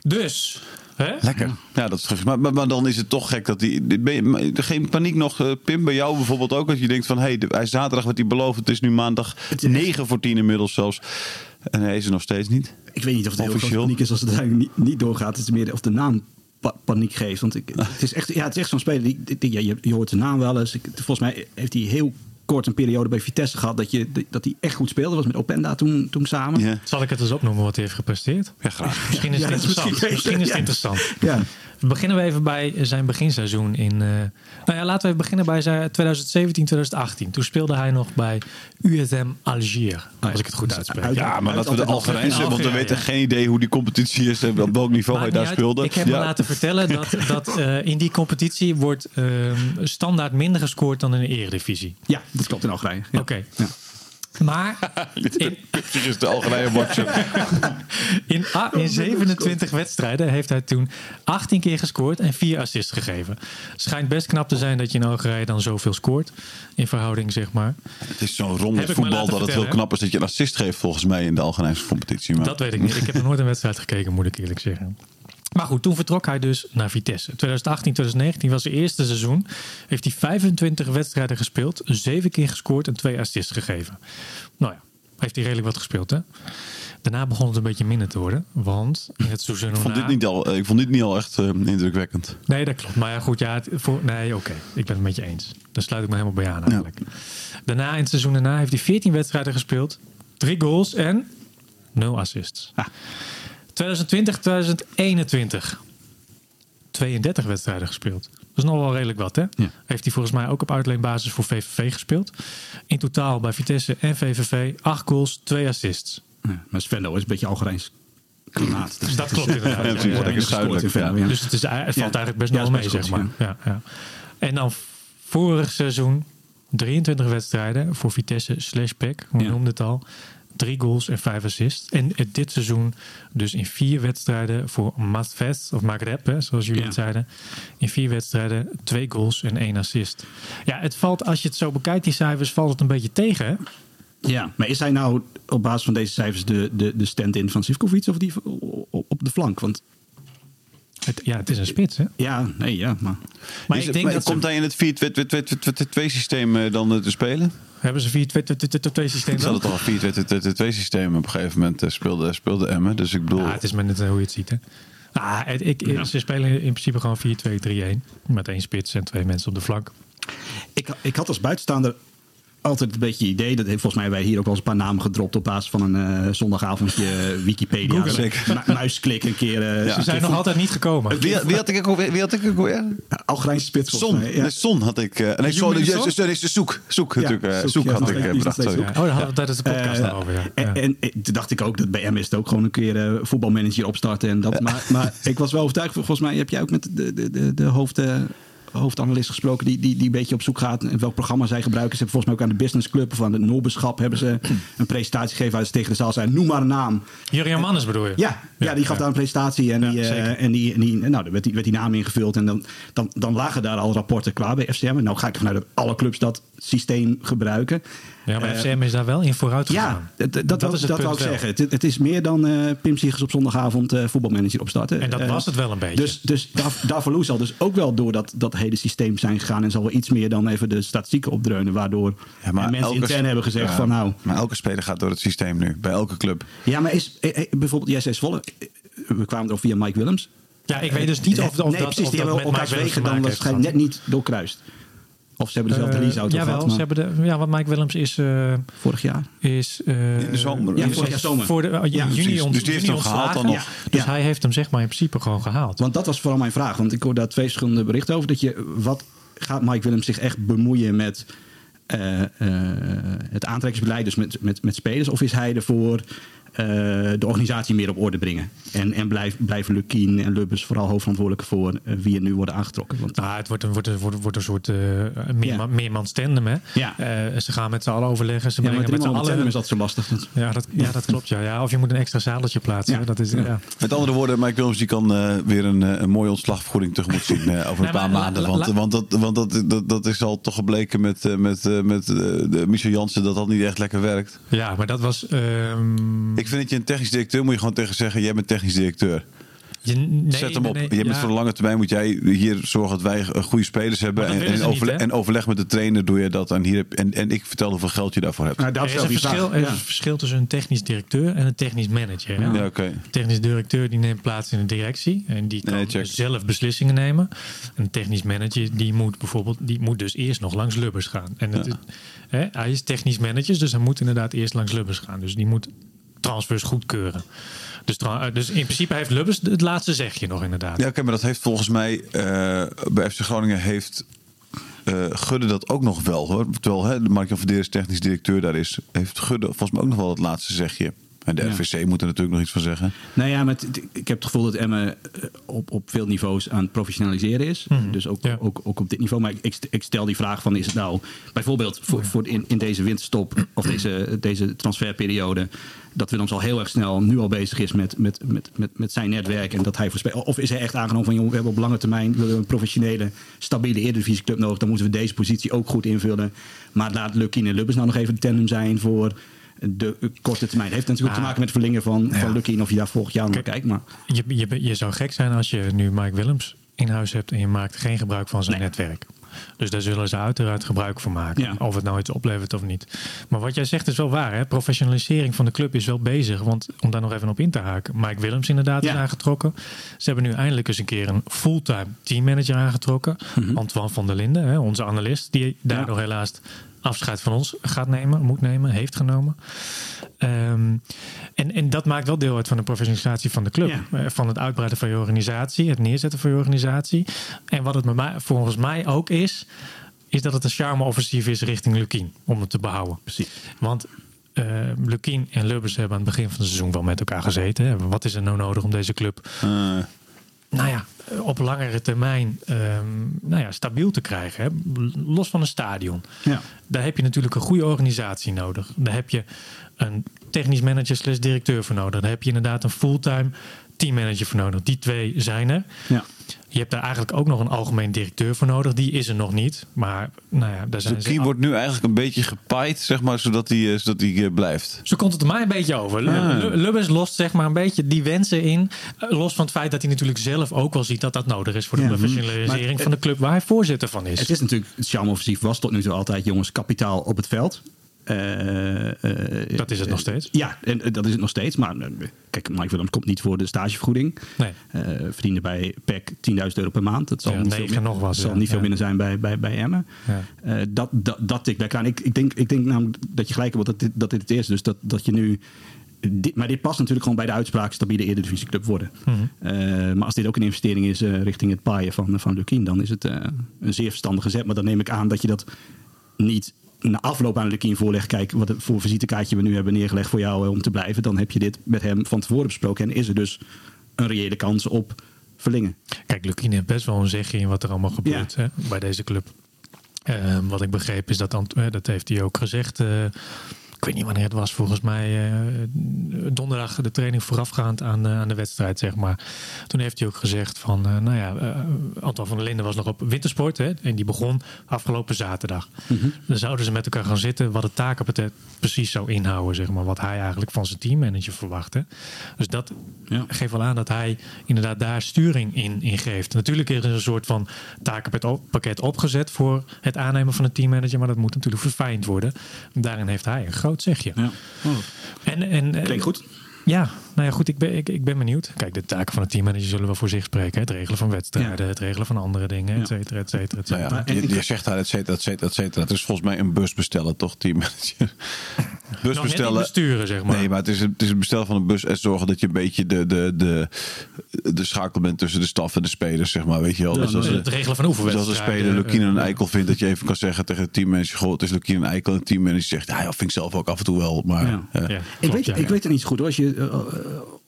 dus... Hè? lekker. Ja, dat is. Maar, maar, maar dan is het toch gek dat hij... Ben je, maar geen paniek nog, eh, Pim, bij jou bijvoorbeeld ook? Dat je denkt van, hé, hey, hij is zaterdag wat hij belooft. Het is nu maandag 9 voor 10 inmiddels zelfs. En hij is er nog steeds niet. Ik weet niet of het heel Officieel. grote paniek is als het niet, niet doorgaat. Het is meer of de naam pa- paniek geeft. Want ik, het is echt, ja, het is echt zo'n speler. Die, die- die- ja, je, je hoort zijn naam wel eens. Ik, volgens mij heeft hij heel kort een periode bij Vitesse gehad dat, je, dat hij echt goed speelde. Was met Openda toen, toen samen. Ja, Zal ik het eens opnoemen wat hij heeft gepresteerd? ja graag. Misschien is het Ja, interessant. misschien- Misschien is het ja. interessant. Ja. Beginnen we even bij zijn beginseizoen in. eh, nou ja, laten we even beginnen bij zijn 2017, 2018. Toen speelde hij nog bij USM Algier. Als ik het goed uitspreek. uit- Ja, maar laten we de Algerijnse, want we Ja, weten ja. geen idee hoe die competitie is en op welk niveau hij daar uit. speelde. Ik heb ja. me laten vertellen dat, dat eh, in die competitie wordt ehm, standaard minder gescoord dan in de eredivisie. ja, dat klopt in Algerije. Ja. Oké. Ja. Maar in, is de Algerije watcher. In, ah, in 27 wedstrijden heeft hij toen 18 keer gescoord en 4 assists gegeven. Schijnt best knap te zijn dat je in Algerije dan zoveel scoort. In verhouding, zeg maar. Het is zo'n me voetbal dat het heel knap is dat je een assist geeft volgens mij in de Algerijnse competitie. Maar Dat weet ik niet. Ik heb nog nooit een wedstrijd gekeken, moet ik eerlijk zeggen. Maar goed, toen vertrok hij dus naar Vitesse. 2018, 2019 was zijn eerste seizoen. Heeft hij 25 wedstrijden gespeeld, 7 keer gescoord en 2 assists gegeven. Nou ja, heeft hij redelijk wat gespeeld, hè? Daarna begon het een beetje minder te worden. Want in het seizoen ik, vond dit niet al, eh, ik vond dit niet al echt eh, indrukwekkend. Nee, dat klopt. Maar ja, goed, ja, het- voor, nee, oké. Ik ben het met je eens. Daar sluit ik me helemaal bij aan eigenlijk. Daarna, in het seizoen daarna, heeft hij 14 wedstrijden gespeeld. 3 goals en 0 assists. 2020, 2021. 32 wedstrijden gespeeld. Dat is nog wel redelijk wat, hè? Ja. Heeft hij volgens mij ook op uitleenbasis voor VVV gespeeld. In totaal bij Vitesse en VVV 8 goals, 2 assists. Ja, maar Svenlo is een beetje Algerijns klimaat. Dus Dat klopt inderdaad. Ja, natuurlijk, Ja, zuidelijk. ja. Dus het, is, het valt eigenlijk best wel mee, zeg maar. Ja. Ja, En dan vorig seizoen 23 wedstrijden voor Vitesse slash PEC. We noemden het al. Drie goals en vijf assists. En dit seizoen dus in vier wedstrijden voor Mastvest of Maghreb, hè, zoals jullie Ja. het zeiden. In vier wedstrijden twee goals en één assist. Ja, het valt, als je het zo bekijkt, die cijfers, valt het een beetje tegen. Hè? Ja, maar is hij nou op basis van deze cijfers de, de, de stand-in van Sivkovic of die op de flank? Want Het, ja, het is een spits, hè? ja, nee, ja, maar... Maar Is ik denk maar dat komt ze, hij in het 4-2 systeem eh, dan eh, te spelen? hebben ze 4-2 systeem zat dan? het al 4-2 systeem op een gegeven moment eh, speelde, speelde Emmen. Dus ik bedoel, Ja, het is maar net hoe je het ziet, hè? Ah, het- ik, Ja. Ze spelen in principe gewoon 4-2-3-1. Met één spits en twee mensen op de flank. Ik, ik had als buitenstaander altijd een beetje het idee. Dat heeft volgens mij wij hier ook wel eens een paar namen gedropt op basis van een eh, zondagavondje eh, Wikipedia. Google. Muisklik een keer. eh, Ja. Ze zijn nog altijd niet gekomen. wie, wie had ik ook alweer? Wie had ik ook alweer? Algerijnse spits Son. mij. Ja. Nee, Son had ik. eh, nee? Son is de zoek. Zoek Ja, natuurlijk. eh, Zoek, zoek had ik is- eh, is bedacht. Oh, daar hadden we tijdens de podcast Eh, over. Ja. En, toen dacht ik ook dat bij MS het ook gewoon een keer eh, voetbalmanager opstarten. En dat, maar, maar ik was wel overtuigd. Volgens mij heb jij ook met de, de, de, de hoofd, eh, hoofdanalist gesproken. Die, die, die een beetje op zoek gaat. En welk programma zij gebruiken. Ze hebben volgens mij ook aan de Business Club of aan het Noorbeschap. Hebben ze een presentatie gegeven. Waar ze tegen de zaal zei: Noem maar een naam. Jurgen Mannes bedoel je? Ja, ja, die gaf ja. daar een presentatie en, Ja, die, eh, en, die, en die, nou, dan werd die, werd die naam ingevuld en dan, dan, dan lagen daar al rapporten klaar bij FCM. En nou ga ik ervan uit dat alle clubs dat systeem gebruiken. Ja, maar Eh, FCM is daar wel in vooruit gegaan. Ja, dat, dat, dat, is het dat wou punt ik wel. zeggen. Het, het is meer dan eh Pim Siegers op zondagavond eh, voetbalmanager opstarten. En dat was het wel een beetje. Dus, dus daar, Davalo zal dus ook wel door dat, dat hele systeem zijn gegaan. En zal wel iets meer dan even de statistieken opdreunen. Waardoor Ja, maar mensen elke- intern hebben gezegd ja, van nou... Maar elke speler gaat door het systeem nu. Bij elke club. Ja, maar is bijvoorbeeld Zwolle. eh, We kwamen er via Mike Willems. Ja, ik weet dus niet of, of nee, dat, precies, of die dat hebben met elkaars Mike Willems wegen dan waarschijnlijk net niet doorkruist. Of ze hebben dezelfde Eh, leaseauto Jawel, gehad. ze hebben de, ja, want Mike Willems is... eh, Vorig jaar. is eh, In de zomer. Ja, vorig jaar zomer. Voor de, Ja, juni ont- Dus die heeft juni hem gehaald dan nog. Ja. Dus Ja. hij heeft hem zeg maar in principe gewoon gehaald. Want dat was vooral mijn vraag. Want ik hoor daar twee verschillende berichten over. Dat je, wat gaat Mike Willems zich echt bemoeien met eh, eh, het aantrekkingsbeleid, dus met, met, met spelers? Of is hij ervoor de organisatie meer op orde brengen? En, en blijf, blijven Lukien en Lubbers vooral hoofdverantwoordelijk voor eh, wie er nu worden aangetrokken? Want, Nou, het wordt een, wordt een, wordt, wordt een soort eh meer, Ja. meermans tandem. Hè? Ja. Eh, ze gaan met z'n allen overleggen. Ze ja, met man z'n allen... tandem is dat zo lastig. Ja dat, ja, dat klopt. Ja. Ja, of je moet een extra zadeltje plaatsen. Ja. Dat is, ja. Met andere woorden, Mike Willems die kan eh, weer een, eh, een mooie ontslagvergoeding tegemoet zien eh, over een paar maanden. Want, want, dat, want dat, dat, dat is al toch gebleken met, eh, met, eh, met eh, de Michel Jansen dat dat niet echt lekker werkt. ja, maar dat was... ehm, Ik vind dat je een technisch directeur moet je gewoon tegen zeggen: jij bent technisch directeur. je, nee, Zet hem op. nee, je bent ja. voor de lange termijn moet jij hier zorgen dat wij eh, goede spelers hebben. En, en, niet, overleg met de trainer doe je dat. En, hier heb, en, en ik vertel hoeveel geld je daarvoor hebt. Nou, dat Er is, een verschil, vraag. er is Ja. een verschil tussen een technisch directeur en een technisch manager. Ja, oké. Een technisch directeur die neemt plaats in de directie en die kan zelf beslissingen nemen. Een technisch manager die moet bijvoorbeeld die moet dus eerst nog langs Lubbers gaan. En het, hè, hij is technisch manager, dus hij moet inderdaad eerst langs Lubbers gaan. Dus die moet transfers goedkeuren. Dus, eh, dus in principe heeft Lubbers het laatste zegje nog inderdaad. Ja, oké, maar dat heeft volgens mij eh, bij FC Groningen heeft eh, Gudde dat ook nog wel hoor. Terwijl hè, de Mark-Jan Verdeer is technisch directeur daar is, heeft Gudde volgens mij ook nog wel het laatste zegje. En de Ja. RVC moet er natuurlijk nog iets van zeggen. Nou ja, maar het- ik heb het gevoel dat Emmen eh, op, op veel niveaus aan het professionaliseren is. Dus ook, Ja. ook, ook op dit niveau. Maar ik- ik, stel die vraag van, is het nou bijvoorbeeld voor, voor in, in deze winterstop of deze, deze transferperiode, dat Willems al heel erg snel nu al bezig is met, met, met, met, met zijn netwerk en dat hij voorspelt. Of is hij echt aangenomen van, joh, we hebben op lange termijn willen we een professionele, stabiele Eredivisieclub nodig. Dan moeten we deze positie ook goed invullen. Maar laat Lucky en Lubbers nou nog even de tandem zijn voor de korte termijn. Heeft natuurlijk ook Ah. te maken met het verlengen van, van Lucky of je daar volgend jaar naar kijkt. Maar Je, je, je zou gek zijn als je nu Mike Willems in huis hebt en je maakt geen gebruik van zijn Nee. netwerk. Dus daar zullen ze uiteraard gebruik van maken. Ja. Of het nou iets oplevert of niet. Maar wat jij zegt is wel waar. Hè? Professionalisering van de club is wel bezig. Want om daar nog even op in te haken. Mike Willems inderdaad Ja. is aangetrokken. Ze hebben nu eindelijk eens een keer een fulltime teammanager aangetrokken. Antoine van der Linden, hè, onze analist. Die daardoor helaas afscheid van ons gaat nemen, moet nemen, heeft genomen. Ehm, en, en dat maakt wel deel uit van de professionalisatie van de club. Ja. Eh, Van het uitbreiden van je organisatie, het neerzetten van je organisatie. En wat het met mij, volgens mij ook is, is dat het een charme-offensief is richting Lukien. Om het te behouden. Precies. Want eh Lukien en Lubbers hebben aan het begin van het seizoen wel met elkaar gezeten. hè. Wat is er nou nodig om deze club Eh, nou ja, op langere termijn ehm, nou ja, stabiel te krijgen. Hè? Los van een stadion. Ja. Daar heb je natuurlijk een goede organisatie nodig. Daar heb je een technisch manager slash directeur voor nodig. Daar heb je inderdaad een fulltime teammanager voor nodig. Die twee zijn er. Ja. Je hebt daar eigenlijk ook nog een algemeen directeur voor nodig. Die is er nog niet. Maar nou ja, daar zijn De ze... key wordt nu eigenlijk een beetje gepaaid, zeg maar, zodat hij, eh, zodat hij eh, blijft. Zo komt het er mij een beetje over. Lu- Ah. Lu- Lubbers lost zeg maar een beetje die wensen in. Eh, Los van het feit dat hij natuurlijk zelf ook wel ziet dat dat nodig is voor de Ja, professionalisering van de club waar hij voorzitter van is. Het is natuurlijk, het charme-offensief was tot nu toe altijd jongens kapitaal op het veld. Eh, eh, Dat is het nog steeds. Ja, en eh, dat is het nog steeds. Maar eh, kijk, Mike Willems komt niet voor de stagevergoeding. Nee. Eh verdiende bij PEC 10.000 euro per maand. Dat zal Ja, niet, veel, min- nog was, zal ja. niet veel minder zijn bij, bij, bij Emmen. Ja. Eh, dat, dat, dat tikt lekker aan. Ik, ik, denk, ik denk namelijk dat je gelijk hebt dat dit, dat dit het is. Dus dat, dat je nu... Dit, maar dit past natuurlijk gewoon bij de uitspraak stabiele eredivisieclub worden. Mhm. Eh, maar als dit ook een investering is eh, richting het paaien van, van Lukien... dan is het eh, een zeer verstandige zet. Maar dan neem ik aan dat je dat niet na afloop aan Lukien voorlegt... kijk, wat voor visitekaartje we nu hebben neergelegd voor jou eh, om te blijven... dan heb je dit met hem van tevoren besproken... en is er dus een reële kans op verlingen. Kijk, Lukien heeft best wel een zegje in wat er allemaal gebeurt hè, bij deze club. Eh, wat ik begreep is dat, eh, dat heeft hij ook gezegd. eh, ik weet niet wanneer het was, volgens mij eh, donderdag de training voorafgaand aan, eh, aan de wedstrijd, zeg maar. Toen heeft hij ook gezegd van, eh, nou ja, Anton van der Linden was nog op wintersport hè, en die begon afgelopen zaterdag. Dan zouden ze met elkaar gaan zitten wat het takenpakket precies zou inhouden, zeg maar, wat hij eigenlijk van zijn teammanager verwachtte. Dus dat Ja. geeft wel aan dat hij inderdaad daar sturing in, in geeft. Natuurlijk is er een soort van takenpakket op- pakket opgezet voor het aannemen van een teammanager, maar dat moet natuurlijk verfijnd worden. Daarin heeft hij een groot zegje. Ja. Oh, En, en, eh, klinkt goed. Ja, nou ja, goed, ik ben, ik, ik ben benieuwd. Kijk, de taken van een teammanager zullen wel voor zich spreken. hè. Het regelen van wedstrijden, Ja. het regelen van andere dingen, et cetera, et cetera, et Nou ja, je, je zegt daar et cetera, et cetera, et cetera. Het is volgens mij een bus bestellen, toch, teammanager? Bus niet bestellen. besturen, zeg maar. Nee, maar het is, het is het bestellen van een bus en zorgen dat je een beetje de, de, de, de schakel bent tussen de staf en de spelers, zeg maar. Weet je wel? Dus als, het regelen van dus als oefenwedstrijden. een speler Lukien een eh, eikel vindt, dat je even kan zeggen tegen het teammanager: Goh, het is Lukien een eikel. En het teammanager zegt: Ja, ja, vind ik zelf ook af en toe wel. Maar Ja. eh, Ja, Ik, klopt, weet, ja, ik ja. weet het niet zo goed hoor. Als je,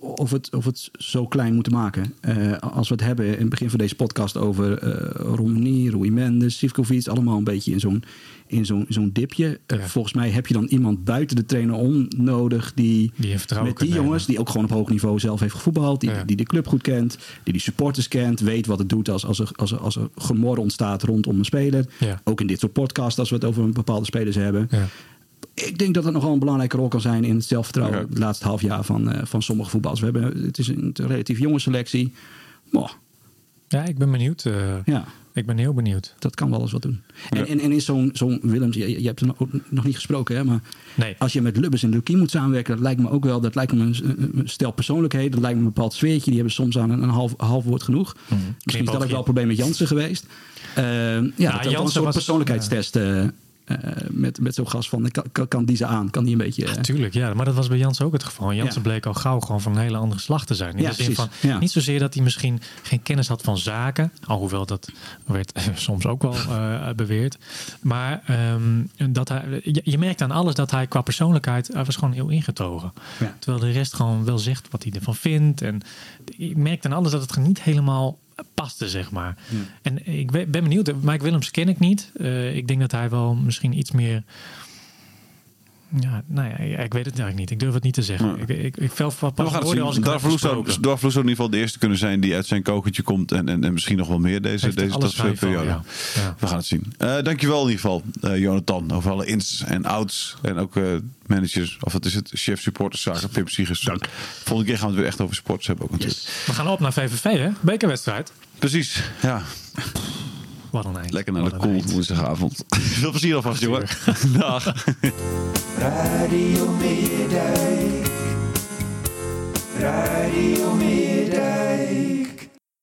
of, het, of het zo klein moeten maken. Eh, als we het hebben in het begin van deze podcast over eh Romani, Rui Mendes, Sivkovic. Allemaal een beetje in zo'n in zo'n zo'n dipje. Eh. Volgens mij heb je dan iemand buiten de trainer om nodig die, Die met die nemen. jongens, die ook gewoon op hoog niveau zelf heeft gevoetbald. Die, Ja. die de club goed kent, die die supporters kent. Weet wat het doet als, als, er, als, er, als er gemor ontstaat rondom een speler. Ja. Ook in dit soort podcasts als we het over een bepaalde spelers hebben. Ik denk dat het nogal een belangrijke rol kan zijn in het zelfvertrouwen Ja. het laatste half jaar van, eh, van sommige voetballers. We hebben, het is een relatief jonge selectie. Maar ja, ik ben benieuwd. eh, ja, Ik ben heel benieuwd. dat kan wel eens wat doen. En, Ja. en, en is zo'n zo'n Willems, je, je hebt er nog, nog niet gesproken, hè, maar Nee. als je met Lubbers en Lukien moet samenwerken, dat lijkt me ook wel, dat lijkt me een, een stel persoonlijkheden, dat lijkt me een bepaald sfeertje. Die hebben soms aan een, een half, half woord genoeg. Misschien is dat ook wel een probleem met Jansen geweest. Eh, ja, dat dat een Jansen soort was- persoonlijkheidstest eh, eh, met, met zo'n gast van, kan, kan, die ze aan? Kan die een beetje... eh, Tuurlijk, ja. Maar dat was bij Jansen ook het geval. En Jansen Ja. bleek al gauw gewoon van een hele andere slag te zijn. In Ja, de zin van, Ja. niet zozeer dat hij misschien geen kennis had van zaken. Alhoewel dat werd soms ook wel eh, beweerd. Maar ehm, dat hij, je, je merkt aan alles dat hij qua persoonlijkheid... Hij was gewoon heel ingetogen. Ja. Terwijl de rest gewoon wel zegt wat hij ervan vindt. En je merkt aan alles dat het niet helemaal paste, zeg maar. En ik ben ben benieuwd. Mike Willems ken ik niet. Eh, ik denk dat hij wel misschien iets meer... Ja, nou ja, ik weet het eigenlijk niet. Ik durf het niet te zeggen. Ja. Ik, ik, ik vel van Maar we gaan het als zien. ik Darvalu zou, zou in ieder geval de eerste kunnen zijn die uit zijn kokertje komt. En, en, en misschien nog wel meer deze, Heeft deze vrij van, ja. Ja. We gaan het zien. Eh, dankjewel in ieder geval, eh, Jonathan. Over alle ins en outs. En ook eh, managers, of wat is het? Chef supporterszaken, Pim Siegers. Dank. Volgende keer gaan we het weer echt over sports hebben ook natuurlijk. We gaan op naar VVV, hè? Bekerwedstrijd. Precies, ja. Wat een eind. Lekker naar de Wat een cool eind. woensdagavond. Veel plezier alvast, jongen. Dag. Radio Meerdijk. Radio Meerdijk.